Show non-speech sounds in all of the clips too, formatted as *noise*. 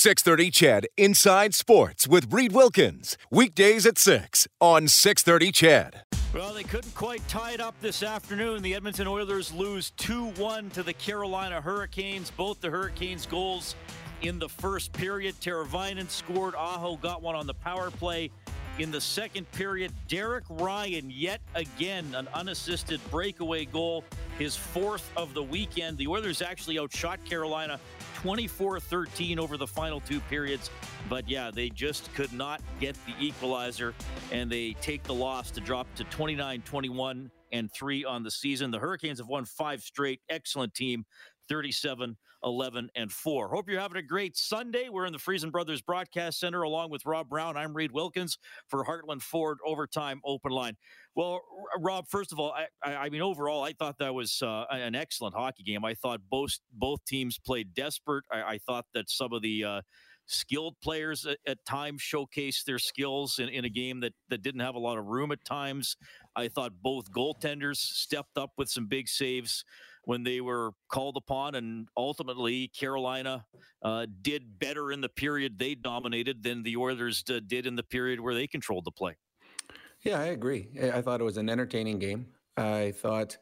630 Ched Inside Sports with Reid Wilkins. Weekdays at 6 on 630 Ched. Well, they couldn't quite tie it up this afternoon. The Edmonton Oilers lose 2 1 to the Carolina Hurricanes. Both the Hurricanes' goals in the first period. Teravainen scored. Aho got one on the power play. In the second period, Derek Ryan, yet again, an unassisted breakaway goal, his fourth of the weekend. The Oilers actually outshot Carolina 24 13 over the final two periods. But yeah, they just could not get the equalizer, and they take the loss to drop to 29 21 and 3 on the season. The Hurricanes have won five straight. Excellent team. 37, 11, and 4. Hope you're having a great Sunday. We're in the Friesen Brothers Broadcast Center along with Rob Brown. I'm Reid Wilkins for Heartland Ford Overtime Open Line. Well, Rob, first of all, I, I mean, overall, I thought that was uh, an excellent hockey game. I thought both both teams played desperate. I, I thought that some of the uh, skilled players at, at, times showcased their skills in, in a game that, that didn't have a lot of room at times. I thought both goaltenders stepped up with some big saves when they were called upon. And ultimately, Carolina uh, did better in the period they dominated than the Oilers did in the period where they controlled the play. Yeah, I agree. I thought it was an entertaining game. I thought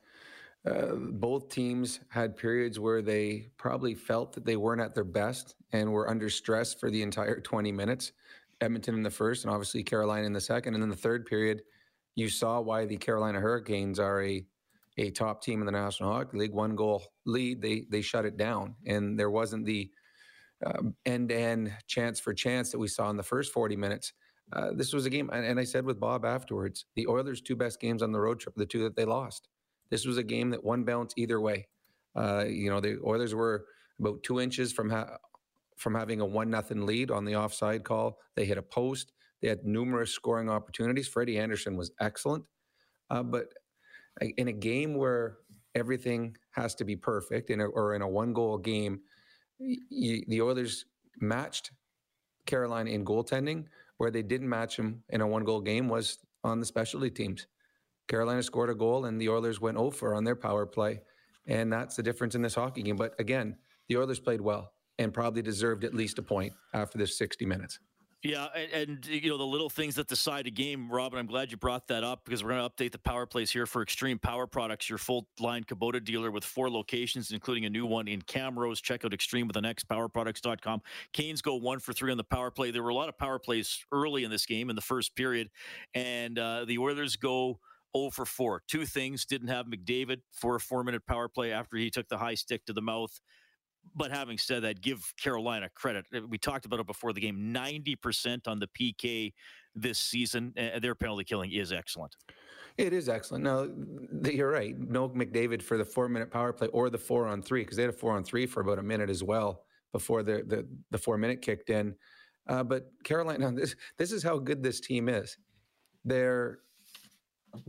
uh, both teams had periods where they probably felt that they weren't at their best and were under stress for the entire *laughs* 20 minutes. Edmonton in the first, and obviously Carolina in the second. And then the third period, you saw why the Carolina Hurricanes are a a top team in the National Hockey League, one goal lead, they they shut it down, and there wasn't the end to end chance for chance that we saw in the first 40 minutes. Uh, this was a game, and, and, I said with Bob afterwards, the Oilers' two best games on the road trip, the two that they lost. This was a game that one bounce either way. Uh, you know, the Oilers were about two inches from ha- from having a one nothing lead on the offside call. They hit a post. They had numerous scoring opportunities. Freddie Andersen was excellent, uh, but in a game where everything has to be perfect, in a, or in a one goal game, you, the Oilers matched Carolina in goaltending. Where they didn't match them in a one goal game was on the specialty teams. Carolina scored a goal and the Oilers went oh over on their power play. And that's the difference in this hockey game. But again, the Oilers played well and probably deserved at least a point after this 60 minutes. Yeah, and, and, you know the little things that decide a game, Robin. I'm glad you brought that up because we're going to update the power plays here for Extreme Power Products, your full line Kubota dealer with four locations, including a new one in Camrose. Check out Extreme with an X PowerProducts.com. Canes go one for three on the power play. There were a lot of power plays early in this game in the first period, and uh, the Oilers go 0 for 4. Two things didn't have McDavid for a four minute power play after he took the high stick to the mouth. But having said that, give Carolina credit. Uh, we talked about it before the game 90% on the PK this season. Their penalty killing is excellent. It is excellent. No, you're right. No McDavid for the four minute power play or the four on three, because they had a four on three for about a minute as well before the, the, the four minute kicked in. Uh, but Carolina, *laughs* this, this is how good this team is. Their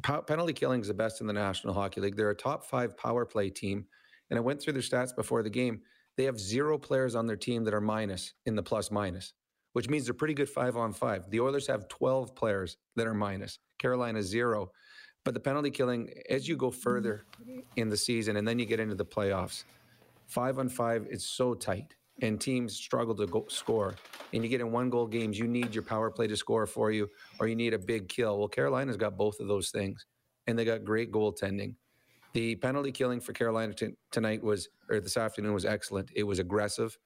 penalty killing is the best in the National Hockey League. They're a top five power play team. And I went through their stats before the game. They have zero players on their team that are minus in the plus minus, which means they're pretty good five on five. The Oilers have 12 players that are minus, Carolina zero. But the penalty killing, as you go further in the season and then you get into the playoffs, five on five is so tight and teams struggle to go score. And you get in one goal games, you need your power play to score for you, or you need a big kill. Well, Carolina's got both of those things, and they got great goaltending. The penalty killing for Carolina t- tonight was, or this afternoon was excellent. It was aggressive.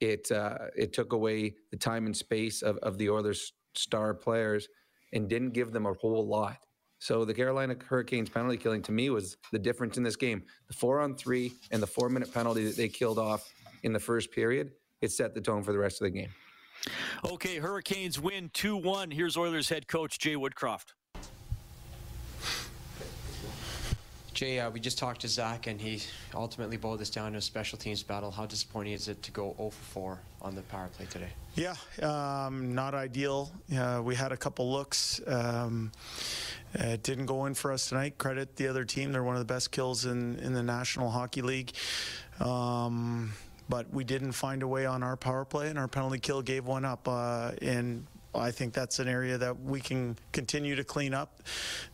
It uh, it took away the time and space of, of the Oilers' star players and didn't give them a whole lot. So the Carolina Hurricanes penalty killing to me was the difference in this game. The four on three and the four minute penalty that they killed off in the first period, it set the tone for the rest of the game. Okay, Hurricanes win 2 1. Here's Oilers head coach Jay Woodcroft. Jay, uh, we just talked to Zach, and he ultimately boiled this down to a special teams battle. How disappointing is it to go 0 for 4 on the power play today? Yeah, um, not ideal. Uh, we had a couple looks. Um, it didn't go in for us tonight. Credit the other team; they're one of the best kills in in the National Hockey League. Um, but we didn't find a way on our power play, and our penalty kill gave one up. Uh, and I think that's an area that we can continue to clean up.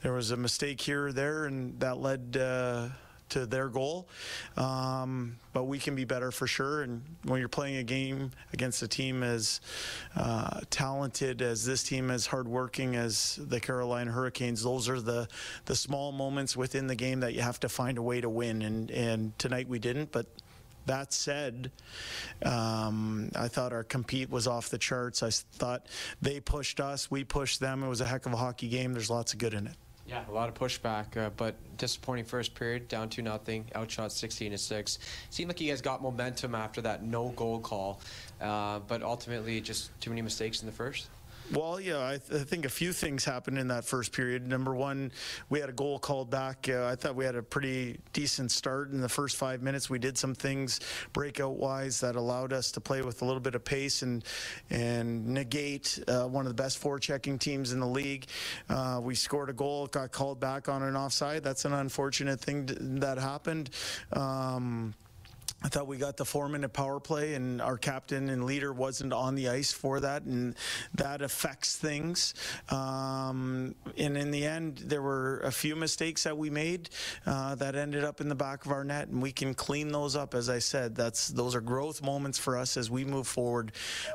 There was a mistake here or there, and that led uh, to their goal. Um, but we can be better for sure. And when you're playing a game against a team as uh, talented as this team, as hardworking as the Carolina Hurricanes, those are the the small moments within the game that you have to find a way to win. And and tonight we didn't, but. That said, um, I thought our compete was off the charts. I thought they pushed us, we pushed them. It was a heck of a hockey game. There's lots of good in it. Yeah, a lot of pushback, uh, but disappointing first period, down two nothing, outshot 16 to six. Seemed like you guys got momentum after that no goal call, uh, but ultimately just too many mistakes in the first. Well, yeah, I, th- I, think a few things happened in that first period. Number one, we had a goal called back. Uh, I thought we had a pretty decent start in the first five minutes. We did some things breakout wise that allowed us to play with a little bit of pace and and negate uh, one of the best forechecking teams in the league. Uh, we scored a goal, got called back on an offside. That's an unfortunate thing that happened. Um, I thought we got the four minute power play, and our captain and leader wasn't on the ice for that, and that affects things. Um, and in the end, there were a few mistakes that we made uh, that ended up in the back of our net, and we can clean those up. As I said, that's those are growth moments for us as we move forward.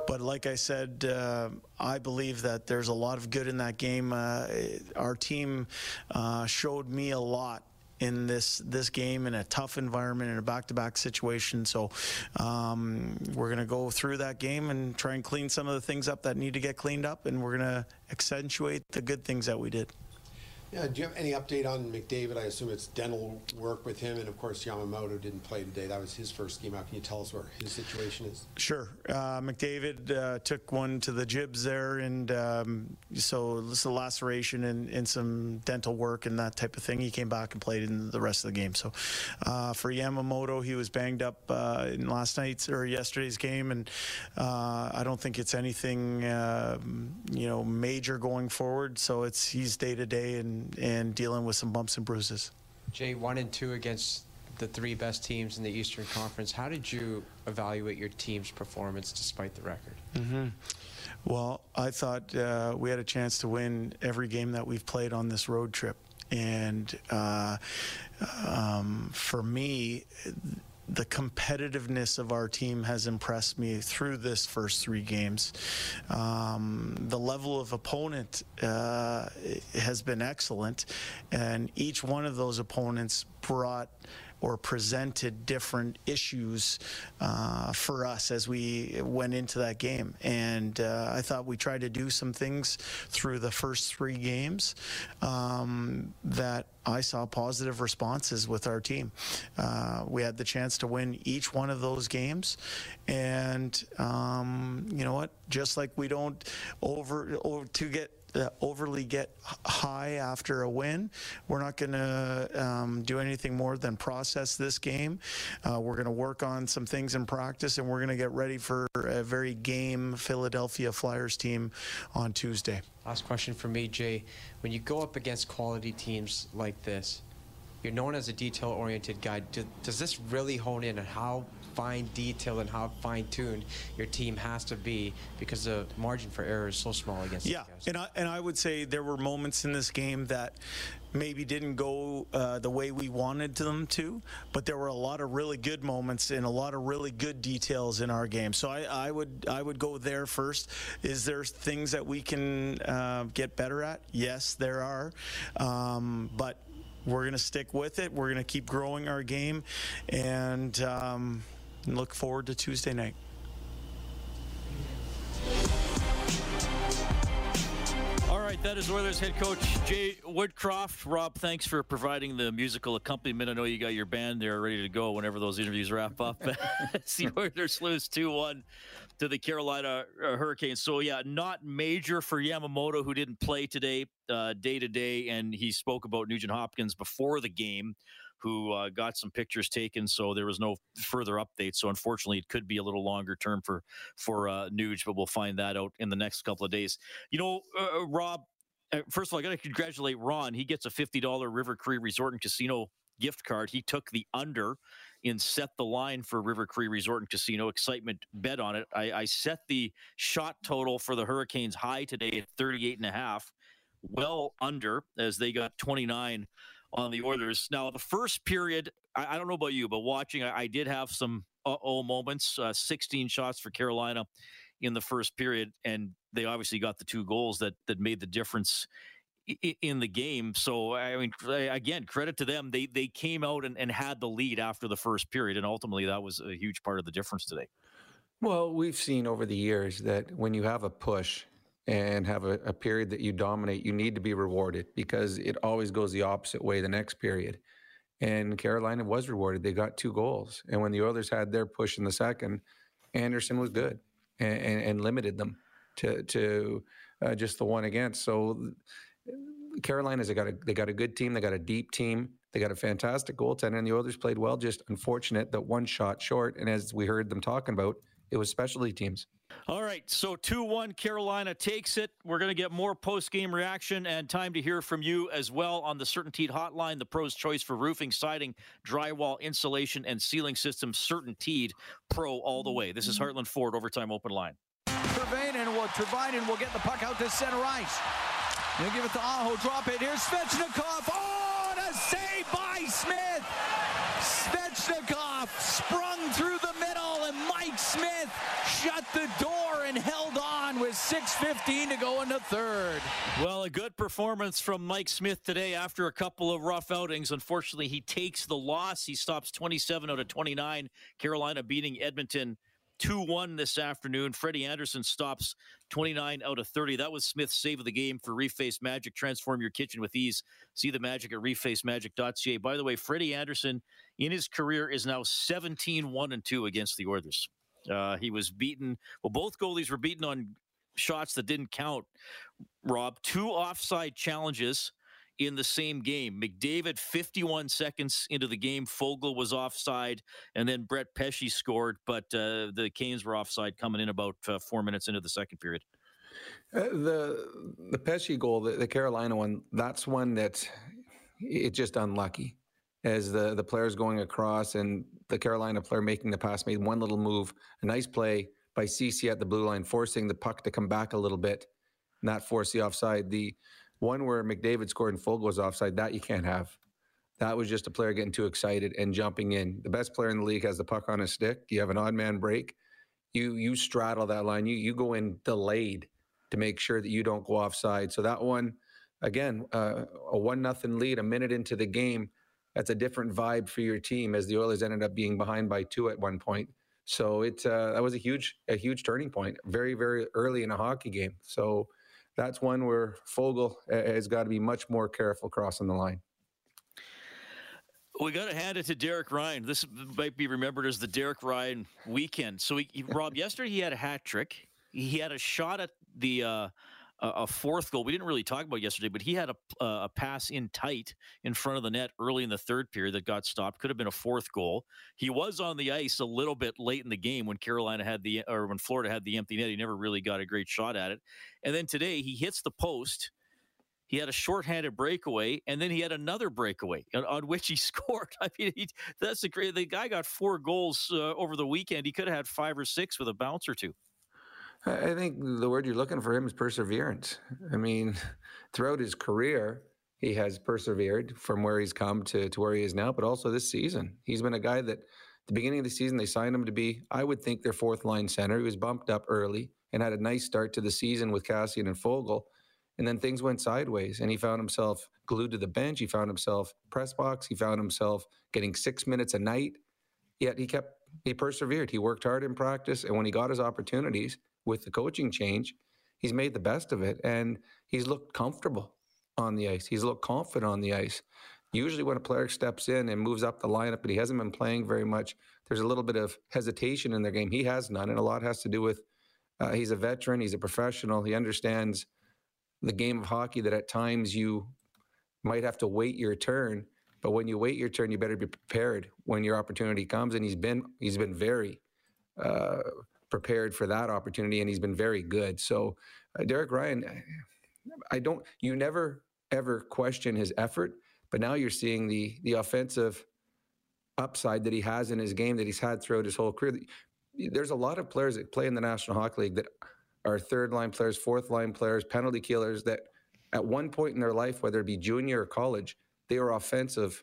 But like I said, uh, I believe that there's a lot of good in that game. Uh, our team uh, showed me a lot in this this game in a tough environment in a back-to-back situation. So um, we're going to go through that game and try and clean some of the things up that need to get cleaned up, and we're going to accentuate the good things that we did. Yeah, do you have any update on McDavid? I assume it's dental work with him, and of course Yamamoto didn't play today. That was his first game out. Can you tell us where his situation is? Sure. Uh, McDavid uh, took one to the jibs there, and um, so is a laceration and, and, some dental work and that type of thing. He came back and played in the rest of the game. So uh, for Yamamoto, he was banged up uh, in last night's or yesterday's game, and uh, I don't think it's anything um, you know major going forward. So it's he's day to day and and, dealing with some bumps and bruises. Jay, one and two against the three best teams in the Eastern Conference. How did you evaluate your team's performance despite the record? Mm-hmm. Well, I thought uh, we had a chance to win every game that we've played on this road trip. And uh, um, for me, the competitiveness of our team has impressed me through this first three games. Um, the level of opponent uh, has been excellent, and each one of those opponents brought or presented different issues uh, for us as we went into that game. And uh, I thought we tried to do some things through the first three games um, that I saw positive responses with our team. Uh, we had the chance to win each one of those games, and um, you know what? Just like we don't over, over to get overly get high after a win. We're not going to um, do anything more than process this game. Uh, we're going to work on some things in practice, and we're going to get ready for a very game Philadelphia Flyers team on Tuesday. Last question for me, Jay. When you go up against quality teams like this, you're known as a detail-oriented guy. Do, does this really hone in on how fine detail and how fine-tuned your team has to be because the margin for error is so small against yeah and I, and I would say there were moments in this game that maybe didn't go uh, the way we wanted them to, but there were a lot of really good moments and a lot of really good details in our game. So I, I would I would go there first. Is there things that we can uh, get better at? Yes, there are, um, but we're going to stick with it. We're going to keep growing our game, and um, look forward to Tuesday night. All right, that is Oilers head coach Jay Woodcroft. Rob, thanks for providing the musical accompaniment. I know you got your band there ready to go whenever those interviews wrap up. *laughs* See Oilers lose 2 1 to the Carolina uh, Hurricanes. So, yeah, not major for Yamamoto, who didn't play today, uh, day to day. And he spoke about Nugent Hopkins before the game who uh, got some pictures taken. So there was no further update. So unfortunately, it could be a little longer term for for uh, Nuge, but we'll find that out in the next couple of days. You know, uh, uh Rob. First of all, I got to congratulate Ron. He gets a fifty dollar River Cree Resort and Casino gift card. He took the under in set the line for River Cree Resort and Casino. Excitement bet on it. I, I set the shot total for the Hurricanes high today at 38 and a half, well under as they got 29 on the Oilers. Now, the first period, I, I don't know about you, but watching, I, I did have some uh oh moments. Uh, 16 shots for Carolina in the first period, and they obviously got the two goals that that made the difference in the game. So I mean, again, credit to them. They they came out and, and had the lead after the first period, and ultimately that was a huge part of the difference today. Well, we've seen over the years that when you have a push and have a, a period that you dominate, you need to be rewarded because it always goes the opposite way the next period. And Carolina was rewarded. They got two goals. And when the Oilers had their push in the second, Andersen was good and, and, and limited them to to uh, just the one against. So Carolina's they got a they got a good team. They got a deep team. They got a fantastic goaltender, and the Oilers played well. Just unfortunate that one shot short. And as we heard them talking about, it was specialty teams. All right, so 2 1 Carolina takes it. We're going to get more post game reaction and time to hear from you as well on the CertainTeed hotline, the pro's choice for roofing, siding, drywall, insulation, and ceiling systems. CertainTeed Pro all the way. This is Heartland Ford Overtime Open Line. Teravainen will, Teravainen will get the puck out to center ice. He'll give it to Aho. Drop it. Here's Svechnikov. Oh, and a save by Smith. Svechnikov sprung through the middle, and Mike Smith shut the door and held on with 6.15 to go in the third. Well, a good performance from Mike Smith today after a couple of rough outings. Unfortunately, he takes the loss. He stops 27 out of 29. Carolina beating Edmonton 2 1 this afternoon. Freddie Andersen stops 29 out of 30. That was Smith's save of the game for Reface Magic. Transform your kitchen with ease. See the magic at refacemagic.ca. By the way, Freddie Andersen in his career is now 17 1 and 2 against the Oilers. Uh, he was beaten, well, both goalies were beaten on shots that didn't count, Rob. Two offside challenges in the same game. McDavid, 51 seconds into the game, Foegele was offside, and then Brett Pesce scored, but uh, the Canes were offside coming in about uh, four minutes into the second period. Uh, the the Pesce goal, the, the Carolina one, that's one that it's just unlucky. As the the players going across and the Carolina player making the pass made one little move, a nice play by CC at the blue line, forcing the puck to come back a little bit, not force the offside. The one where McDavid scored and Foegele was offside, that you can't have. That was just a player getting too excited and jumping in. The best player in the league has the puck on his stick. You have an odd man break. You you straddle that line. You you go in delayed to make sure that you don't go offside. So that one, again, uh, a one nothing lead, a minute into the game. That's a different vibe for your team as the Oilers ended up being behind by two at one point. So it uh, that was a huge a huge turning point, very very early in a hockey game. So that's one where Foegele has got to be much more careful crossing the line. We got to hand it to Derek Ryan. This might be remembered as the Derek Ryan weekend. So, he, he, Rob, *laughs* yesterday he had a hat trick. He had a shot at the uh, a fourth goal. We didn't really talk about yesterday, but he had a, a pass in tight in front of the net early in the third period that got stopped. Could have been a fourth goal. He was on the ice a little bit late in the game when Carolina had the or when Florida had the empty net. He never really got a great shot at it. And then today he hits the post. He had a shorthanded breakaway, and then he had another breakaway on, on which he *laughs* scored. I mean, he, that's a great. The guy got four goals uh, over the weekend. He could have had five or six with a bounce or two. I think the word you're looking for him is perseverance. I mean, *laughs* throughout his career, he has persevered from where he's come to, to where he is now, but also this season. He's been a guy that the beginning of the season, they signed him to be, I would think, their fourth line center. He was bumped up early and had a nice start to the season with Kassian and Foegele. And then things went sideways, and he found himself glued to the bench. He found himself press box. He found himself getting six minutes a night. Yet he kept, he persevered. He worked hard in practice. And when he got his opportunities, with the coaching change, he's made the best of it and he's looked comfortable on the ice. He's looked confident on the ice. Usually, when a player steps in and moves up the lineup, but he hasn't been playing very much, there's a little bit of hesitation in their game. He has none, and a lot has to do with uh, he's a veteran, he's a professional, he understands the game of hockey that at times you might have to wait your turn. But when you wait your turn, you better be prepared when your opportunity comes. And he's been he's been very uh, prepared for that opportunity, and he's been very good. So, uh, Derek Ryan, I don't. You never ever question his effort, but now you're seeing the the offensive upside that he has in his game that he's had throughout his whole career. There's a lot of players that play in the National Hockey League that are third line players, fourth line players, penalty killers that at one point in their life, whether it be junior or college, they were offensive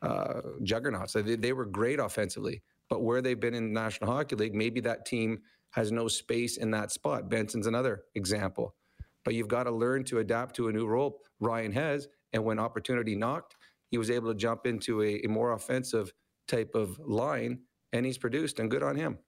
uh, juggernauts. They, they were great offensively, but where they've been in the National Hockey League, maybe that team has no space in that spot. Benson's another example. But you've got to learn to adapt to a new role. Ryan has, and when opportunity knocked, he was able to jump into a, a more offensive type of line, and he's produced, and good on him.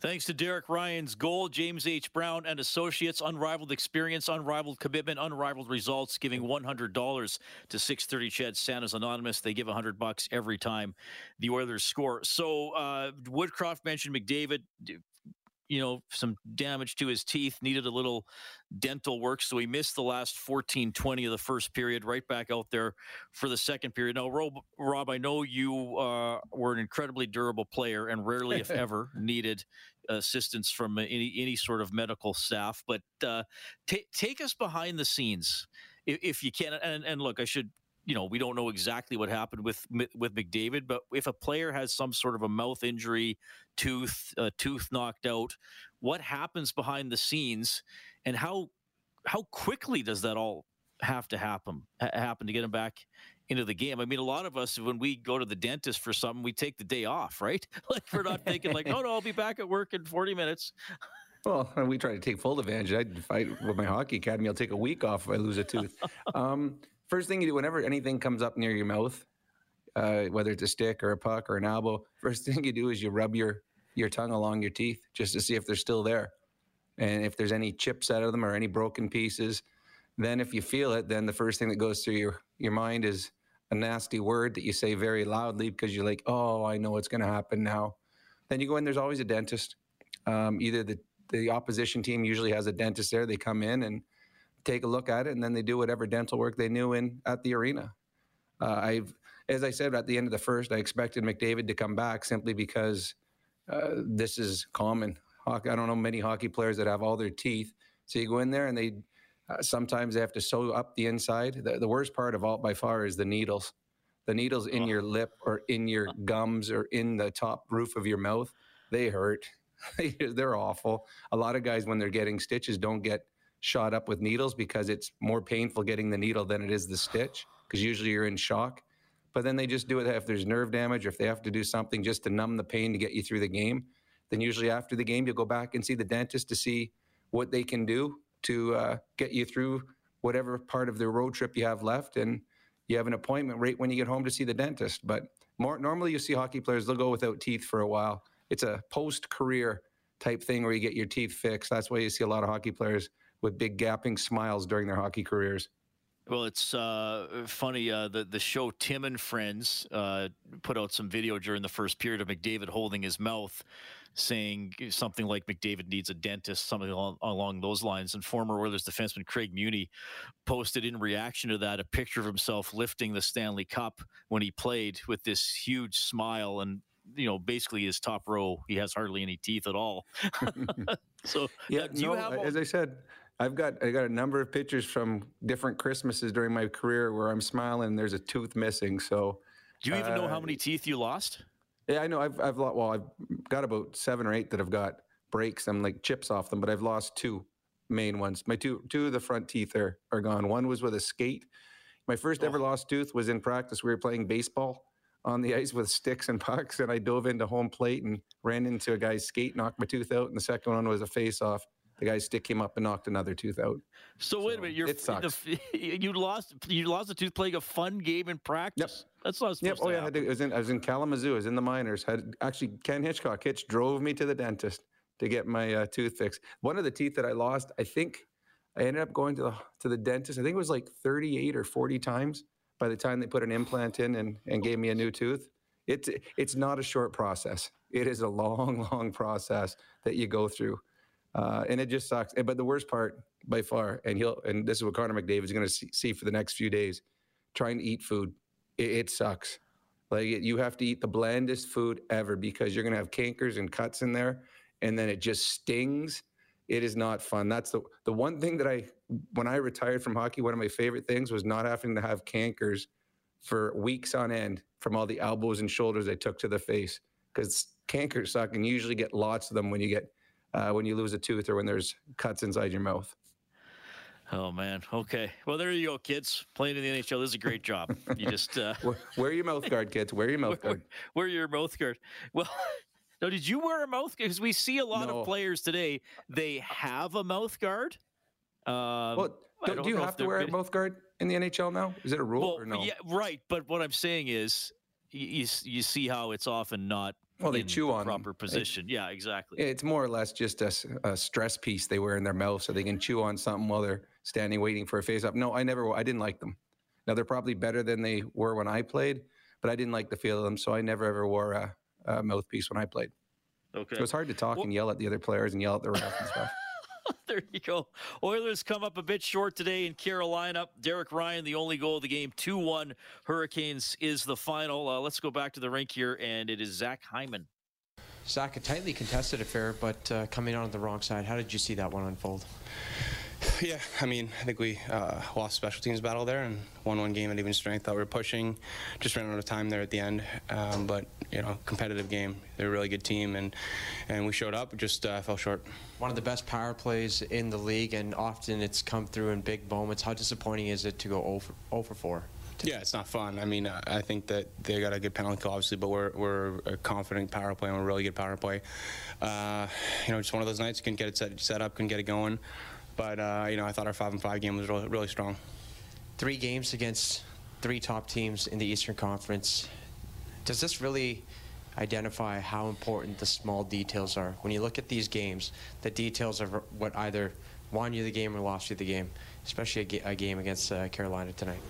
Thanks to Derek Ryan's goal, James H. Brown and Associates, unrivaled experience, unrivaled commitment, unrivaled results, giving $100 to 630 Ched Santa's Anonymous. They give 100 bucks every time the Oilers score. So uh, Woodcroft mentioned McDavid you know, some damage to his teeth, needed a little dental work. So he missed the last 14 20 of the first period, right back out there for the second period. Now, Rob, Rob I know you uh, were an incredibly durable player and rarely, if *laughs* ever, needed assistance from any, any sort of medical staff. But uh, t- take us behind the scenes if, if you can. And, and look, I should you know, we don't know exactly what happened with with McDavid, but if a player has some sort of a mouth injury, tooth a tooth knocked out, what happens behind the scenes, and how how quickly does that all have to happen happen to get him back into the game? I mean, a lot of us when we go to the dentist for something, we take the day off, right? *laughs* like we're not thinking like, oh no, I'll be back at work in forty minutes. Well, we try to take full advantage. I fight with my hockey academy. I'll take a week off if I lose a tooth. Um, first thing you do whenever anything comes up near your mouth, uh, whether it's a stick or a puck or an elbow, first *laughs* thing you do is you rub your your tongue along your teeth just to see if they're still there, and if there's any chips out of them or any broken pieces. Then, if you feel it, then the first thing that goes through your your mind is a nasty word that you say very loudly because you're like, "Oh, I know what's going to happen now." Then you go in. There's always a dentist. Um, either the the opposition team usually has a dentist there. They come in and take a look at it, and then they do whatever dental work they knew in at the arena. Uh, I've, as I said at the end of the first, I expected McDavid to come back simply because uh, this is common. Hockey, I don't know many hockey players that have all their teeth. So you go in there, and they uh, sometimes they have to sew up the inside. The, the, worst part of all by far is the needles. The needles in oh. your lip or in your gums or in the top roof of your mouth. They hurt. *laughs* they're awful. A lot of guys, when they're getting stitches, don't get shot up with needles because it's more painful getting the needle than it is the stitch because usually you're in shock. But then they just do it if there's nerve damage or if they have to do something just to numb the pain to get you through the game. Then usually after the game, you'll go back and see the dentist to see what they can do to uh, get you through whatever part of the road trip you have left. And you have an appointment right when you get home to see the dentist. But more normally you see hockey players, they'll go without teeth for a while. It's a post career type thing where you get your teeth fixed. That's why you see a lot of hockey players with big gapping smiles during their hockey careers. Well, it's uh, funny. Uh, the the show Tim and Friends uh, put out some video during the first period of McDavid holding his mouth, saying something like McDavid needs a dentist, something along, along those lines. And former Oilers defenseman Craig Muni posted in reaction to that a picture of himself lifting the Stanley Cup when he played with this huge smile and you know, basically his top row, he has hardly any teeth at all. *laughs* *laughs* so, yeah, no, as I said, I've got I got a number of pictures from different Christmases during my career where I'm smiling and there's a tooth missing. So, do you even uh, know how many teeth you lost? Yeah, I know. I've I've lost. Well, I've got about seven or eight that have got breaks and like chips off them, but I've lost two main ones. My two two of the front teeth are are gone. One was with a skate. My first oh. ever lost tooth was in practice. We were playing baseball on the *laughs* ice with sticks and pucks, and I dove into home plate and ran into a guy's skate, knocked my tooth out, and the second one was a face off the guy stick him up and knocked another tooth out. So, so wait a minute, you're, it sucks. The, *laughs* you lost you lost a tooth playing a fun game in practice. Yep. That's not supposed yep. to Oh yeah, I, was in I was in Kalamazoo. I was in the minors. Had actually Ken Hitchcock Hitch drove me to the dentist to get my uh, tooth fixed. One of the teeth that I lost, I think I ended up going to the to the dentist. I think it was like 38 or 40 times by the time they put an implant in and, and gave me a new tooth. It's it's not a short process. It is a long, *laughs* long process that you go through. Uh, and it just sucks. But the worst part by far, and he'll, and this is what Connor McDavid is going to see, see, for the next few days, trying to eat food. It, it sucks. Like it, you have to eat the blandest food ever because you're going to have cankers and cuts in there, and then it just stings. It is not fun. That's the the one thing that I, when I retired from hockey, one of my favorite things was not having to have cankers for weeks on end from all the elbows and shoulders I took to the face because cankers suck, and you usually get lots of them when you get uh, when you lose a tooth or when there's cuts inside your mouth. Oh man. Okay. Well, there you go, kids. Playing in the NHL is a great job. You just uh, *laughs* wear, your mouth guard, kids. Wear your mouth *laughs* guard. Wear, wear your mouth guard. Well. *laughs* No, did you wear a mouth? Guard? Because we see a lot No. of players today. They have a mouth guard. Um, Well, do, don't you have to wear a mouth guard in the NHL now? Is it a rule Well, or no? yeah, right. But what I'm saying is, you, you, you see how it's often not. Well, they chew the on proper It- position. yeah, exactly. It's more or less just a stress piece they wear in their mouth so they can chew on something while they're standing waiting for a face up. No, I never. I didn't like them. Now they're probably better than they were when I played, but I didn't like the feel of them, so I never ever wore a, a mouthpiece when I played. okay. It was hard to talk Well- and yell at the other players and yell at the ref and stuff. *laughs* there you go. Oilers come up a bit short today in Carolina. Derek Ryan, the only goal of the game, 2 1. Hurricanes is the final. Uh, let's go back to the rink here, and it is Zach Hyman. Zach, a tightly contested affair, but uh, coming out on the wrong side. How did you see that one unfold? *sighs* Yeah, I mean, I think we uh, lost special teams battle there and won one game at even strength. Thought we were pushing, just ran out of time there at the end. Um, but you know, competitive game. They're a really good team, and and we showed up, just uh, fell short. One of the best power plays in the league, and often it's come through in big moments. How disappointing is it to go 0 for, 0 for 4? Yeah, it's not fun. I mean, I think that they got a good penalty kill, obviously, but we're, we're a confident power play and we're a really good power play. Uh, you know, just one of those nights, couldn't get it set, set up, couldn't get it going. But, uh, you know, I thought our 5 and 5 game was really, really strong. Three games against three top teams in the Eastern Conference. Does this really identify how important the small details are? When you look at these games, the details are what either won you the game or lost you the game, especially a, a game against uh, Carolina tonight.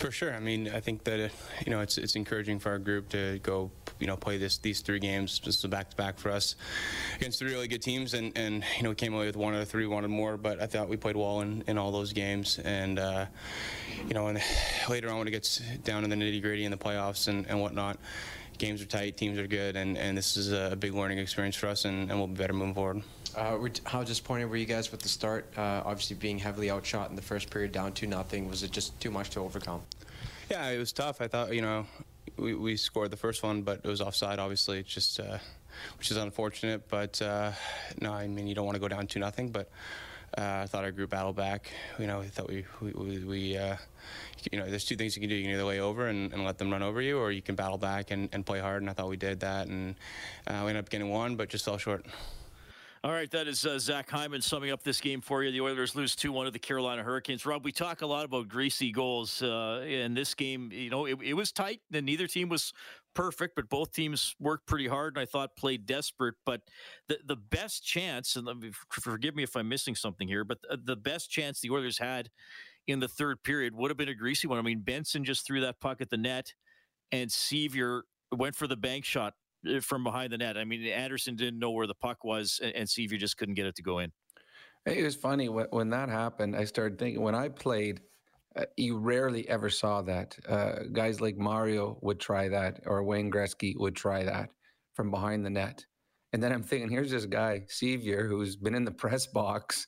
For sure. I mean, I think that uh, you know it's it's encouraging for our group to go you know play this these three games just back to back for us against three really good teams, and and you know we came away with one of the three, wanted more, but I thought we played well in, in all those games, and uh, you know, and *laughs* later on when it gets down to the nitty gritty in the playoffs and, and whatnot. Games are tight, teams are good, and, and this is a big learning experience for us, and, and we'll be better moving forward. Uh, how disappointed were you guys with the start? Uh, obviously, being heavily outshot in the first period, down two nothing. Was it just too much to overcome? Yeah, it was tough. I thought, you know, we, we scored the first one, but it was offside, obviously. It's just, uh, which is unfortunate. But uh, no, I mean, you don't want to go down two nothing. But uh, I thought our group battled back. You know, I thought we we, we, uh, you know, there's two things you can do. You can either lay over and, and let them run over you, or you can battle back and, and play hard. And I thought we did that, and we ended up getting one, but just fell short. All right, that is uh, Zach Hyman summing up this game for you. The Oilers lose 2 1 to the Carolina Hurricanes. Rob, we talk a lot about greasy goals. Uh, in this game, you know, it, it was tight, and neither team was perfect, but both teams worked pretty hard, and I thought played desperate. But the, the best chance, and me, forgive me if I'm missing something here, but the, the best chance the Oilers had in the third period would have been a greasy one. I mean, Benson just threw that puck at the net, and Sceviour went for the bank shot uh, from behind the net. I mean, Andersen didn't know where the puck was, and, and Sceviour just couldn't get it to go in. It was funny when, when that happened. I started thinking when I played, uh, you rarely ever saw that. Uh, guys like Mario would try that, or Wayne Gretzky would try that from behind the net. And then I'm thinking, here's this guy Sceviour who's been in the *laughs* press box.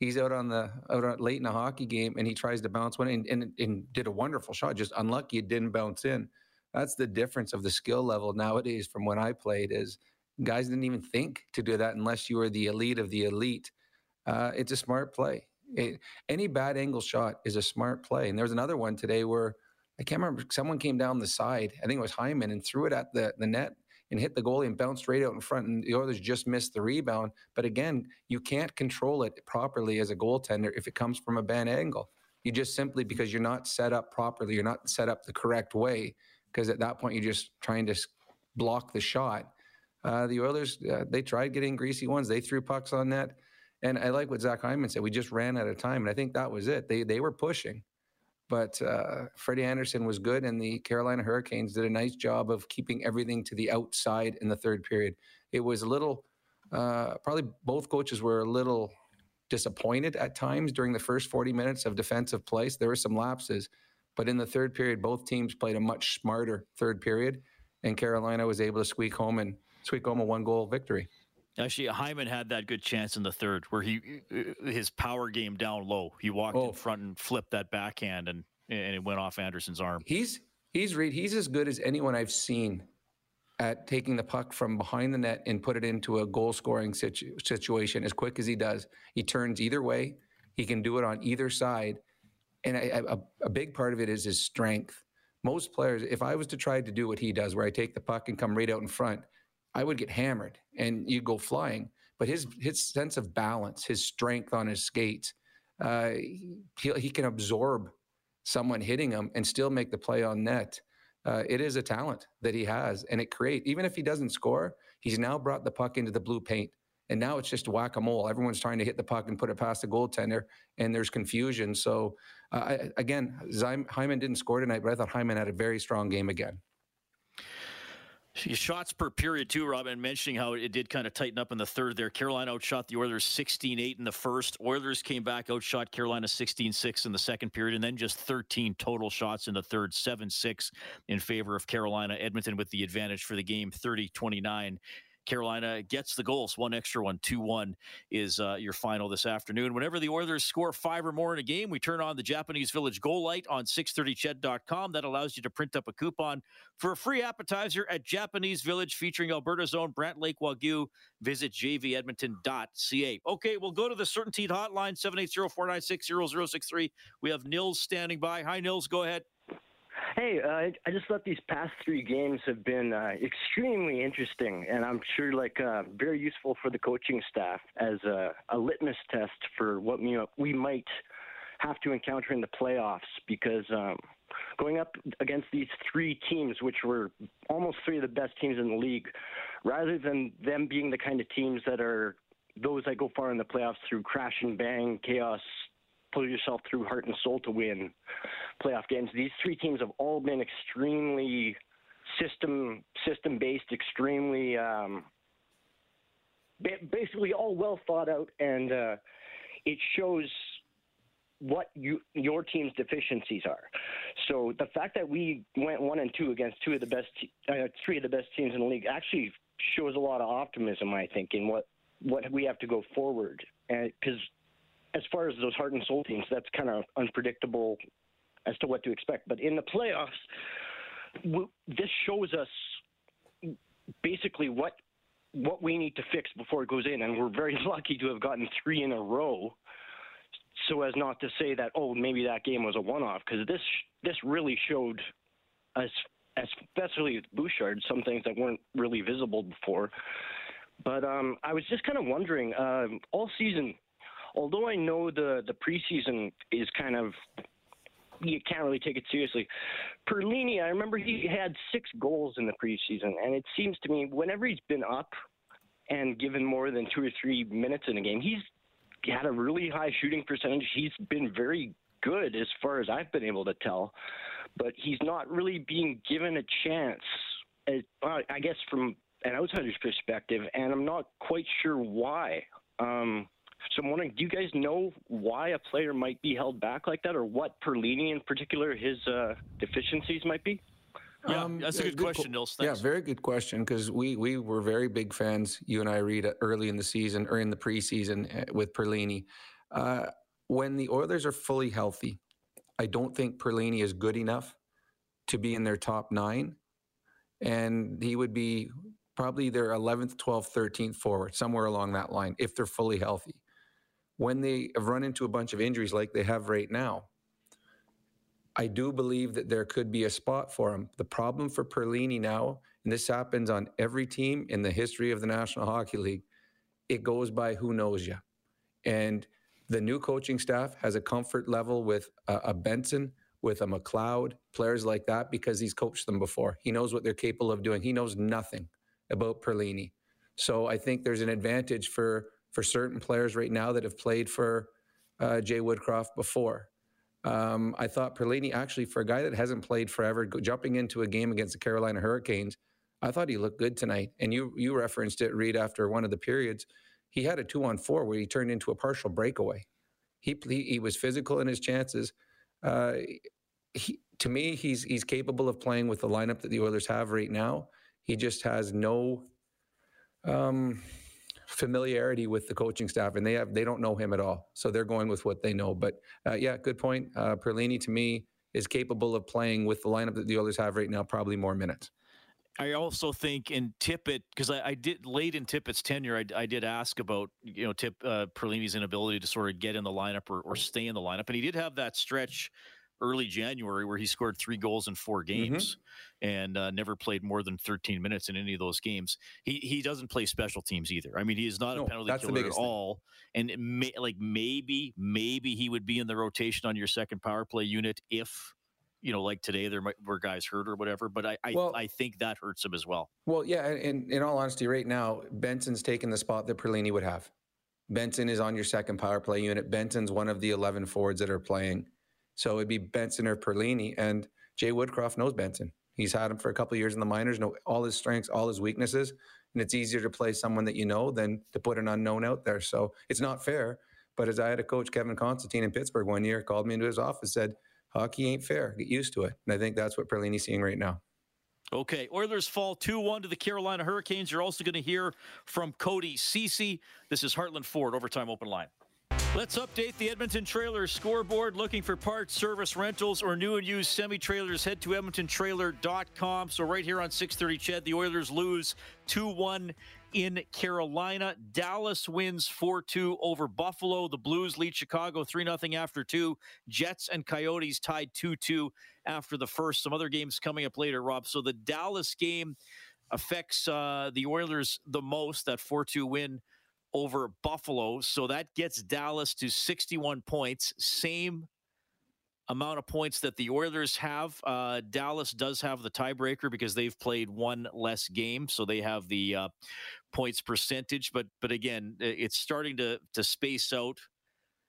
He's out on the out on, late in a hockey game, and he tries to bounce one and, and, and did a wonderful shot. Just unlucky it didn't bounce in. That's the difference of the skill level nowadays from when I played. Is guys didn't even think to do that unless you were the elite of the elite uh, it's a smart play. It, any bad angle shot is a smart play. And there was another one today where I can't remember. Someone came down the side. I think it was Hyman and threw it at the, the net and hit the goalie and bounced right out in front. And the Oilers just missed the rebound. But again, you can't control it properly as a goaltender if it comes from a bad angle. You just simply because you're not set up properly, you're not set up the correct way. Because at that point, you're just trying to block the shot. Uh, the Oilers, uh, they tried getting greasy ones. They threw pucks on net. And I like what Zach Hyman said. We just ran out of time, and I think that was it. They they were pushing, but uh, Freddie Andersen was good, and the Carolina Hurricanes did a nice job of keeping everything to the outside in the third period. It was a little, uh, probably both coaches were a little disappointed at times during the first 40 minutes of defensive place. There were some lapses, but in the third period, both teams played a much smarter third period, and Carolina was able to squeak home and squeak home a one goal victory. Actually, Hyman had that good chance in the third where he uh, his power game down low. He walked Oh. in front and flipped that backhand, and and it went off Andersen's arm. He's he's Reid. He's as good as anyone I've seen at taking the puck from behind the net and put it into a goal scoring situ- situation as quick as he does. He turns either way. He can do it on either side. And a, big part of it is his strength. Most players, if I was to try to do what he does, where I take the puck and come right out in front, I would get hammered and you'd go flying. But his his sense of balance, his strength on his skates, uh, he, he can absorb someone hitting him and still make the play on net. Uh, it is a talent that he has, and it create even if he doesn't score, he's now brought the puck into the blue paint, and now it's just whack a mole. Everyone's trying to hit the puck and put it past the goaltender, and there's confusion. So uh, again, Hyman didn't score tonight, but I thought Hyman had a very strong game again. Shots per period, too, Robin, mentioning how it did kind of tighten up in the third there. Carolina outshot the Oilers 16 8 in the first. Oilers came back, outshot Carolina 16 6 in the second period, and then just 13 total shots in the third, 7 6 in favor of Carolina. Edmonton with the advantage for the game, 30 29. Carolina gets the goals. One extra one, 2 1 is uh, your final this afternoon. Whenever the Oilers score five or more in a game, we turn on the Japanese Village Goal Light on 630ched.com. That allows you to print up a coupon for a free appetizer at Japanese Village featuring Alberta's own Brant Lake Wagyu. Visit jvedmonton.ca. Okay, we'll go to the CertainTeed Hotline, 780 496 0063. We have Nils standing by. Hi, Nils. Go ahead. Hey, uh, I just thought these past three games have been uh, extremely interesting, and I'm sure like uh, very useful for the coaching staff as a, a litmus test for what you know, we might have to encounter in the playoffs. Because um, going up against these three teams, which were almost three of the best teams in the league, rather than them being the kind of teams that are those that go far in the playoffs through crash and bang, chaos, pull yourself through heart and soul to win playoff games. These three teams have all been extremely system system based, extremely um, basically all well thought out, and uh, it shows what you, your team's deficiencies are. So the fact that we went one and two against two of the best, uh, three of the best teams in the league actually shows a lot of optimism. I think in what what we have to go forward, because as far as those heart and soul teams, that's kind of unpredictable as to what to expect. But in the playoffs, w- this shows us basically what what we need to fix before it goes in, and we're very *laughs* lucky to have gotten three in a row. So as not to say that oh maybe that game was a one-off because this this really showed us especially with Bouchard some things that weren't really visible before. But um, I was just kind of wondering um, all season although I know the the preseason is kind of you can't really take it seriously. Perlini, I remember he had six goals in the preseason, and it seems to me whenever he's been up and given more than two or three minutes in a game, he's had a really high shooting percentage. He's been very good as far as I've been able to tell, but he's not really being given a chance. I guess from an outsider's perspective, and I'm not quite sure why. Um, so I'm wondering, do you guys know why a player might be held back like that, or what Perlini in particular his uh, deficiencies might be? Yeah, um, that's a good, good question, Nils. Yeah, very good question because we we were very big fans. You and I Reid early in the season or in the preseason eh, with Perlini. Uh, when the Oilers are fully healthy, I don't think Perlini is good enough to be in their top nine, and he would be probably their 11th, 12th, 13th forward, somewhere along that line, if they're fully healthy when they have run into a bunch of injuries like they have right now, I do believe that there could be a spot for him. The problem for Perlini now, and this happens on every team in the history of the National Hockey League, it goes by who knows you. And the new coaching staff has a comfort level with a, a Benson, with a McLeod, players like that, because he's coached them before. He knows what they're capable of doing. He knows nothing about Perlini. So I think there's an advantage for for certain players right now that have played for uh, Jay Woodcroft before. Um, I thought Perlini, actually, for a guy that hasn't played forever, jumping into a game against the Carolina Hurricanes, I thought he looked good tonight. And you you referenced it, Reid, after one of the periods. He had a two on four where he turned into a partial breakaway. He he, he was physical in his chances. Uh, he, to me, he's he's capable of playing with the lineup that the Oilers have right now. He just has no. Um, familiarity with the coaching staff, and they have they don't know him at all, so they're going with what they know. But uh, yeah, good point. Uh, Perlini to me is capable of playing with the lineup that the Oilers have right now, probably more minutes. I also think in Tippett because I, I, did late in Tippett's tenure, I, I, did ask about you know Tip uh, Perlini's inability to sort of get in the lineup or, or, stay in the lineup, and he did have that stretch early January where he scored three goals in four mm-hmm. games mm-hmm. and uh, never played more than 13 minutes in any of those games. He he doesn't play special teams either. I mean, he is not no, a penalty killer at all. Thing. And may, like maybe maybe he would be in the rotation on your second power play unit if you know, like today there might, were guys hurt or whatever, but I I, well, I think that hurts him as well. Well, yeah, and in all honesty, right now Benson's taking the spot that Perlini would have. Benson is on your second power play unit. Benson's one of the 11 forwards that are playing. So it'd be Benson or Perlini. And Jay Woodcroft knows Benson. He's had him for a couple years in the minors, know all his strengths, all his weaknesses. And it's easier to play someone that you know than to put an unknown out there. So it's not fair. But as I had a coach, Kevin Constantine in Pittsburgh one year, called me into his office, said, hockey ain't fair. Get used to it. And I think that's what Perlini's seeing right now. Okay, Oilers fall 2 1 to the Carolina Hurricanes. You're also going to hear from Cody Ceci. This is Heartland Ford, Overtime Open Line. Let's update the Edmonton Trailer scoreboard. Looking for parts, service, rentals, or new and used semi trailers, head to EdmontonTrailer.com. So, right here on 630 Ched, the Oilers lose 2 1 in Carolina. Dallas wins 4 2 over Buffalo. The Blues lead Chicago 3 0 after two. Jets and Coyotes tied 2 2 after the first. Some other games coming up later, Rob. So the Dallas game affects uh, the Oilers the most, that 4 2 win over Buffalo. So that gets Dallas to 61 points, same amount of points that the Oilers have. Uh, Dallas does have the tiebreaker because they've played one less game, so they have the uh, points percentage. But but again, it's starting to to space out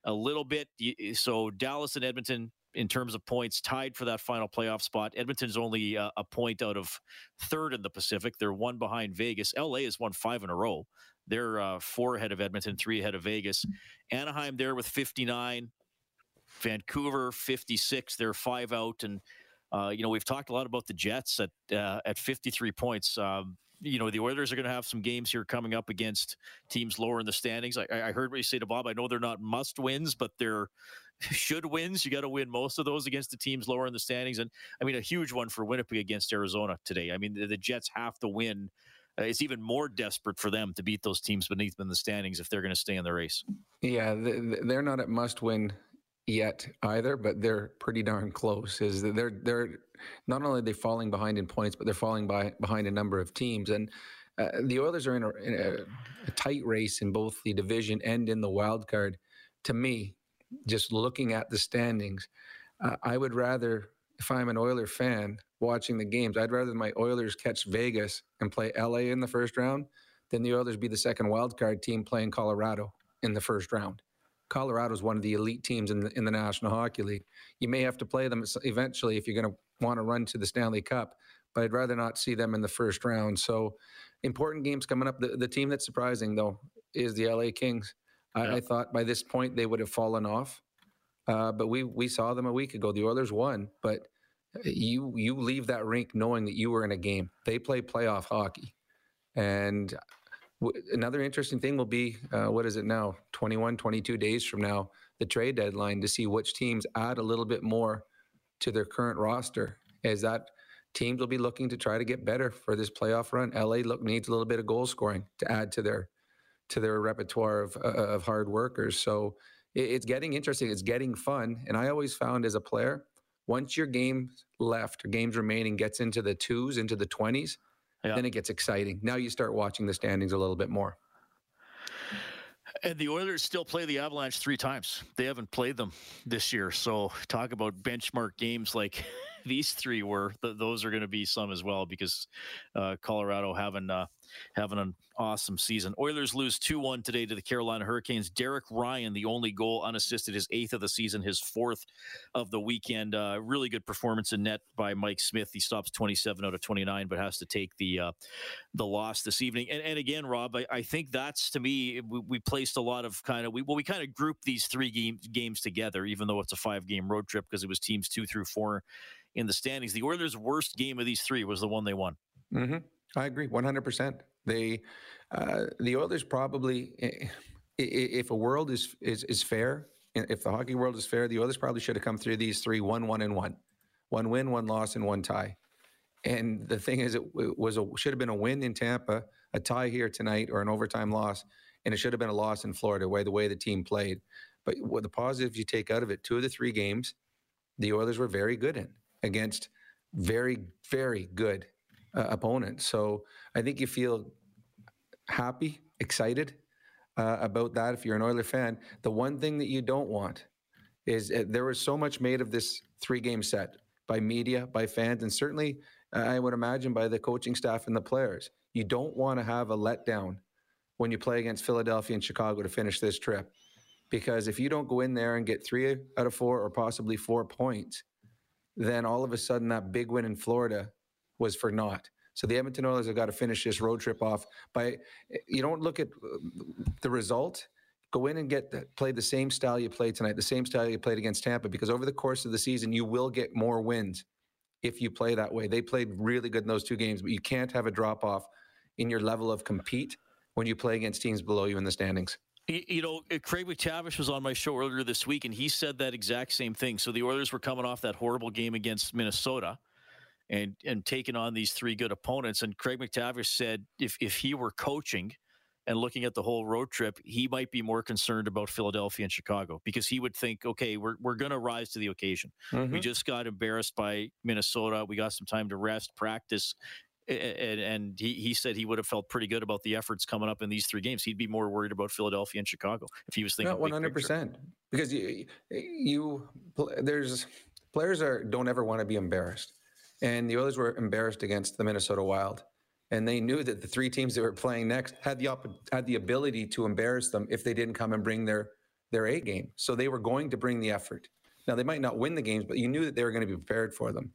a little bit. So Dallas and Edmonton. In terms of points, tied for that final playoff spot. Edmonton's only uh, a point out of third in the Pacific. They're one behind Vegas. LA has won five in a row. They're uh, four ahead of Edmonton, three ahead of Vegas. Anaheim there with 59. Vancouver 56. They're five out, and uh, you know we've talked a lot about the Jets at uh, at 53 points. Um, you know the Oilers are going to have some games here coming up against teams lower in the standings. I, I heard what you say to Bob. I know they're not must wins, but they're *laughs* should wins. You got to win most of those against the teams lower in the standings. And I mean, a huge one for Winnipeg against Arizona today. I mean, the, the Jets have to win. Uh, it's even more desperate for them to beat those teams beneath them in the standings if they're going to stay in the race. Yeah, they're not at must win yet either, but they're pretty darn close. Is they're they're not only are they falling behind in points, but they're falling by behind a number of teams. And uh, the Oilers are in, a, in a, a, tight race in both the division and in the wild card. To me, just looking at the standings, uh, I would rather, if I'm an Oiler fan watching the games, I'd rather my Oilers catch Vegas and play LA in the first round than the Oilers be the second wild card team playing Colorado in the first round. Colorado is one of the elite teams in the, in the National Hockey League. You may have to play them eventually if you're going to want to run to the Stanley Cup, but I'd rather not see them in the first round. So important games coming up. The, the team that's surprising though is the LA Kings. I. I thought by this point they would have fallen off, uh, but we we saw them a week ago. The Oilers won, but you you leave that rink knowing that you were in a game. They play playoff hockey, and another interesting thing will be uh, what is it now 21 22 days from now the trade deadline to see which teams add a little bit more to their current roster as that teams will be looking to try to get better for this playoff run la look needs a little bit of goal scoring to add to their to their repertoire of, uh, of hard workers so it's getting interesting it's getting fun and i always found as a player once your game left or games remaining gets into the twos into the 20s yeah. then it gets exciting. Now you start watching the standings a little bit more. And the Oilers still play the Avalanche three times. They haven't played them this year. So talk about benchmark games like *laughs* these three were. Th- those are going to be some as well because uh, Colorado having uh, having an awesome season. Oilers lose 2 1 today to the Carolina Hurricanes. Derek Ryan, the only goal unassisted, his eighth of the season, his fourth of the weekend. Uh, really good performance in net by Mike Smith. He stops 27 out of 29, but has to take the uh, the loss this evening. And, and again, Rob, I, I think that's to me, we, we, placed a lot of kind of, we, well, we kind of grouped these three game, games together, even though it's a five game road trip because it was teams two through four in the standings. The Oilers' worst game of these three was the one they won. Mm-hmm. I agree, one hundred percent. They, uh, the Oilers probably, if a world is is is fair, if the hockey world is fair, the Oilers probably should have come through these three one one and one, one win, one loss, and one tie. And the thing is, it was a should have been a win in Tampa, a tie here tonight, or an overtime loss, and it should have been a loss in Florida, way the way the team played. But what the positives you take out of it, two of the three games, the Oilers were very good in against very, very good uh, opponents. So I think you feel happy, excited uh, about that if you're an Oiler fan. The one thing that you don't want is uh, there was so much made of this three game set by media, by fans, and certainly uh, I would imagine by the coaching staff and the players. You don't want to have a letdown when you play against Philadelphia and Chicago to finish this trip. Because if you don't go in there and get three out of four or possibly four points, then all of a sudden that big win in Florida was for naught. So the Edmonton Oilers have got to finish this road trip off by. You don't look at uh, the result. Go in and get play the same style you played tonight, the same style you played against Tampa, because over the course of the season you will get more wins if you play that way. They played really good in those two games, but you can't have a drop off in your level of compete when you play against teams below you in the standings. You know, uh, Craig MacTavish was on my show earlier this week, and he said that exact same thing. So the Oilers were coming off that horrible game against Minnesota, and and taking on these three good opponents. And Craig MacTavish said if if he were coaching and looking at the whole road trip, he might be more concerned about Philadelphia and Chicago because he would think, okay, we're we're going to rise to the occasion. Mm-hmm. We just got embarrassed by Minnesota. We got some time to rest, practice, and, and he, he said he would have felt pretty good about the efforts coming up in these three games. He'd be more worried about Philadelphia and Chicago if he was thinking. one hundred percent, because you, you there's players are don't ever want to be embarrassed, and the Oilers were embarrassed against the Minnesota Wild, and they knew that the three teams that were playing next had the op- had the ability to embarrass them if they didn't come and bring their their A game. So they were going to bring the effort. Now they might not win the games, but you knew that they were going to be prepared for them.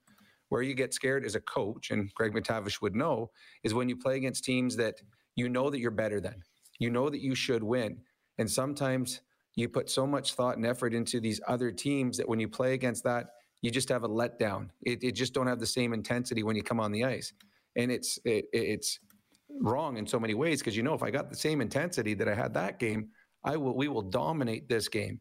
Where you get scared as a coach, and Craig MacTavish would know, is when you play against teams that you know that you're better than. You know that you should win. And sometimes you put so much thought and effort into these other teams that when you play against that, you just have a letdown. It, it just don't have the same intensity when you come on the ice. And it's it, it's wrong in so many ways because you know if I got the same intensity that I had that game, I will we will dominate this game.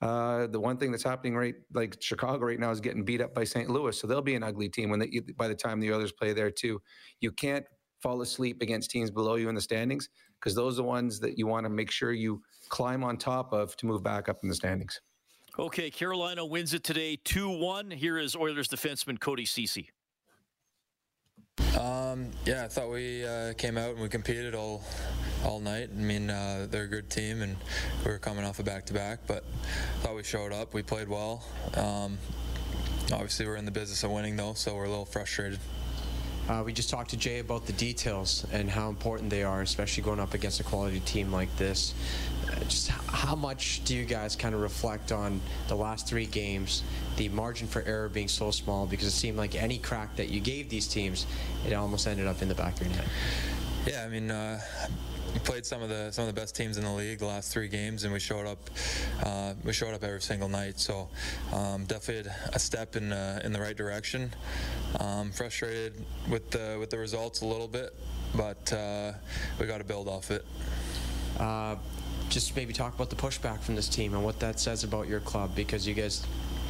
Uh, the one thing that's happening right, like Chicago right now, is getting beat up by St. Louis, so they'll be an ugly team when they, by the time the others play there too. You can't fall asleep against teams below you in the standings because those are the ones that you want to make sure you climb on top of to move back up in the standings. Okay, Carolina wins it today 2 1. Here is Oilers defenseman Cody Ceci. Um, yeah, I thought we uh, came out and we competed all all night. I mean, uh, they're a good team, and we were coming off a back-to-back, but I thought we showed up. We played well. Um, obviously, we're in the business of winning, though, so we're a little frustrated. Uh, we just talked to Jay about the details and how important they are, especially going up against a quality team like this. Uh, just how much do you guys kind of reflect on the last three games, the margin for error being so small? Because it seemed like any crack that you gave these teams, it almost ended up in the back of your net. Yeah, I mean, uh, played some of the some of the best teams in the league the last three games, and we showed up. Uh, we showed up every single night. So um, definitely a step in uh, in the right direction. Um, frustrated with the with the results a little bit, but uh, we got to build off it. Uh, just maybe talk about the pushback from this team and what that says about your club because you guys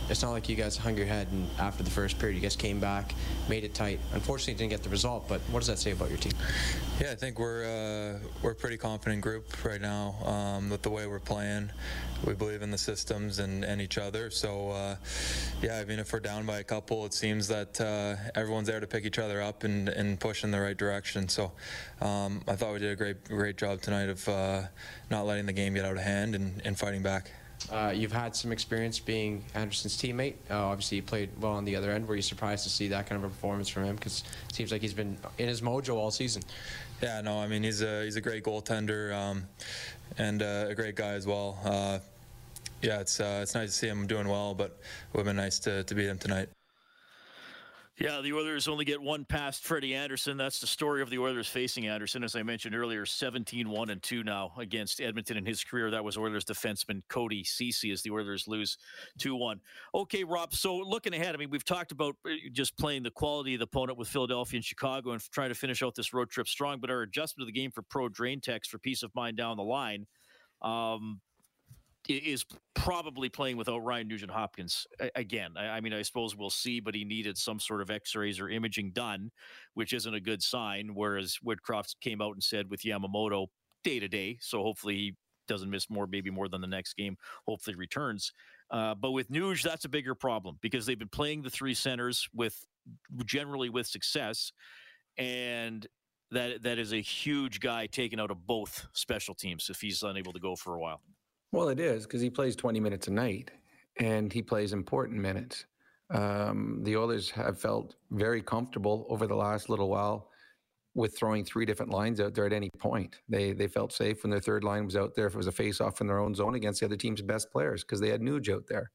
it's not like you guys hung your head and after the first period you guys came back, made it tight. Unfortunately, didn't get the result. But what does that say about your team? Yeah, I think we're uh, we're a pretty confident group right now um, with the way we're playing. We believe in the systems and, and each other. So uh, yeah, I mean, if we're down by a couple, it seems that uh, everyone's there to pick each other up and, and push in the right direction. So um, I thought we did a great great job tonight of uh, not letting the game get out of hand and, and fighting back. Uh, you've had some experience being Andersen's teammate. Uh, obviously, you played well on the other end. Were you surprised to see that kind of a performance from him? Because it seems like he's been in his mojo all season. Yeah, no, I mean he's a he's a great goaltender um, and uh, a great guy as well. Uh, yeah, it's uh, it's nice to see him doing well, but it would have been nice to, to beat him tonight. Yeah, the Oilers only get one past Freddie Andersen. That's the story of the Oilers facing Andersen. As I mentioned earlier, 17 1 and 2 now against Edmonton in his career. That was Oilers defenseman Cody Ceci as the Oilers lose 2 1. Okay, Rob, so looking ahead, I mean, we've talked about uh, just playing the quality of the opponent with Philadelphia and Chicago and trying to finish out this road trip strong, but our adjustment of the game for Pro Drain Text for peace of mind down the line. Um, is probably playing without Ryan Nugent Hopkins again. I, I, mean, I suppose we'll see, but he needed some sort of X-rays or imaging done, which isn't a good sign. Whereas Woodcroft came out and said with Yamamoto day to day, so hopefully he doesn't miss more, maybe more than the next game. Hopefully returns. Uh, but with Nuge, that's a bigger problem because they've been playing the three centers with generally with success, and that that is a huge guy taken out of both special teams if he's unable to go for a while. Well, it is because he plays 20 minutes a night and he plays important minutes. Um, the Oilers have felt very comfortable over the last little while with throwing three different lines out there at any point. They they felt safe when their third line was out there if it was a face off in their own zone against the other team's best players because they had Nuge out there.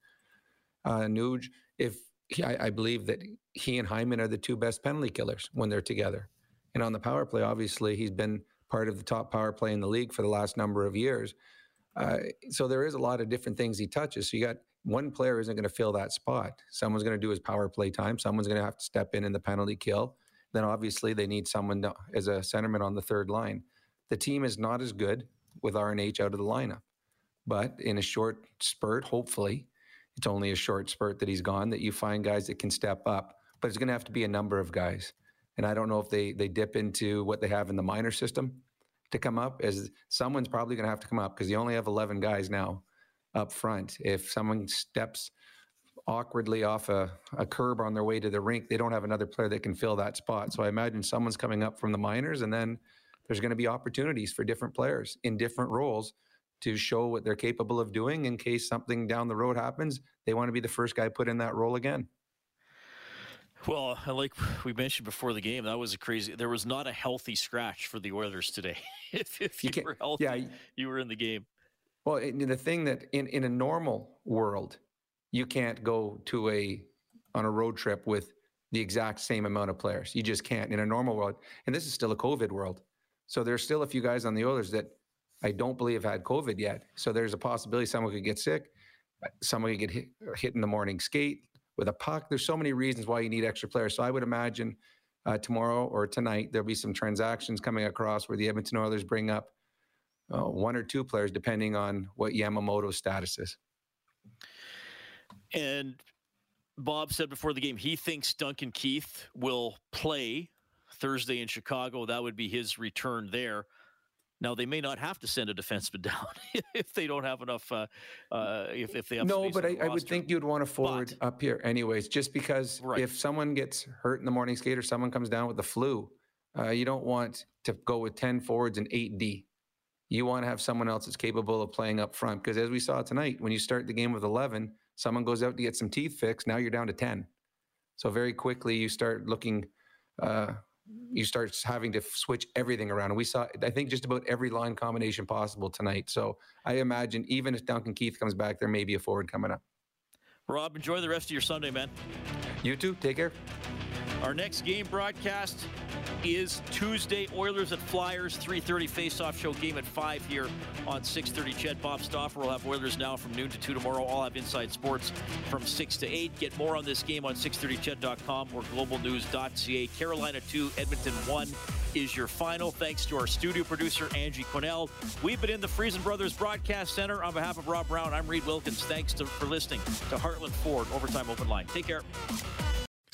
Uh, Nuge, if he, I, I, believe that he and Hyman are the two best penalty killers when they're together. And on the power play, obviously, he's been part of the top power play in the league for the last number of years. Uh, so there is a lot of different things he touches. So you got one player isn't going to fill that spot. Someone's going to do his power play time. Someone's going to have to step in in the penalty kill. Then obviously they need someone to, as a centerman on the third line. The team is not as good with RNH out of the lineup, but in a short spurt, hopefully, it's only a short spurt that he's gone. That you find guys that can step up, but it's going to have to be a number of guys. And I don't know if they they dip into what they have in the minor system to come up as someone's probably going to have to come up because you only have 11 guys now up front. If someone steps awkwardly off a, a curb on their way to the rink, they don't have another player that can fill that spot. So I imagine someone's coming up from the minors, and then there's going to be opportunities for different players in different roles to show what they're capable of doing in case something down the road happens. They want to be the first guy put in that role again. Well, uh, like we mentioned before the game, that was a crazy. There was not a healthy scratch for the Oilers today. *laughs* if, if you, you were healthy, yeah, you were in the game. Well, the thing that in, in a normal world, you can't go to a on a road trip with the exact same amount of players. You just can't in a normal world. And this is still a COVID world. So there's still a few guys on the Oilers that I don't believe had COVID yet. So there's a possibility someone could get sick, someone could get hit, hit in the morning skate, with a puck. There's so many reasons why you need extra players. So I would imagine uh, tomorrow or tonight there'll be some transactions coming across where the Edmonton Oilers bring up uh, one or two players depending on what Yamamoto's status is. And Bob said before the game he thinks Duncan Keith will play Thursday in Chicago. That would be his return there. Now they may not have to send a defenseman *laughs* down if they don't have enough. Uh, uh, if, if they have no, but I, I, would think you'd want to forward but, up here anyways, just because right. if someone gets hurt in the morning skate or someone comes down with the flu, uh, you don't want to go with ten forwards and eight D. You want to have someone else that's capable of playing up front because as we saw tonight, when you start the game with eleven, someone goes out to get some teeth fixed. Now you're down to ten. So very quickly you start looking uh, you start having to switch everything around. And we saw, I think, just about every line combination possible tonight. So I imagine even if Duncan Keith comes back, there may be a forward coming up. Rob, enjoy the rest of your Sunday, man. You too. Take care. Our next game broadcast is Tuesday. Oilers at Flyers, 3:30 face-off show game at five here on 6:30. CHED Bob Stauffer will have Oilers now from noon to two tomorrow. I'll have Inside Sports from six to eight. Get more on this game on 630ched.com or globalnews.ca. Carolina two, Edmonton one is your final. Thanks to our studio producer Angie Quinnell. We've been in the Friesen Brothers Broadcast Center on behalf of Rob Brown. I'm Reid Wilkins. Thanks to, for listening to Heartland Ford Overtime Open Line. Take care.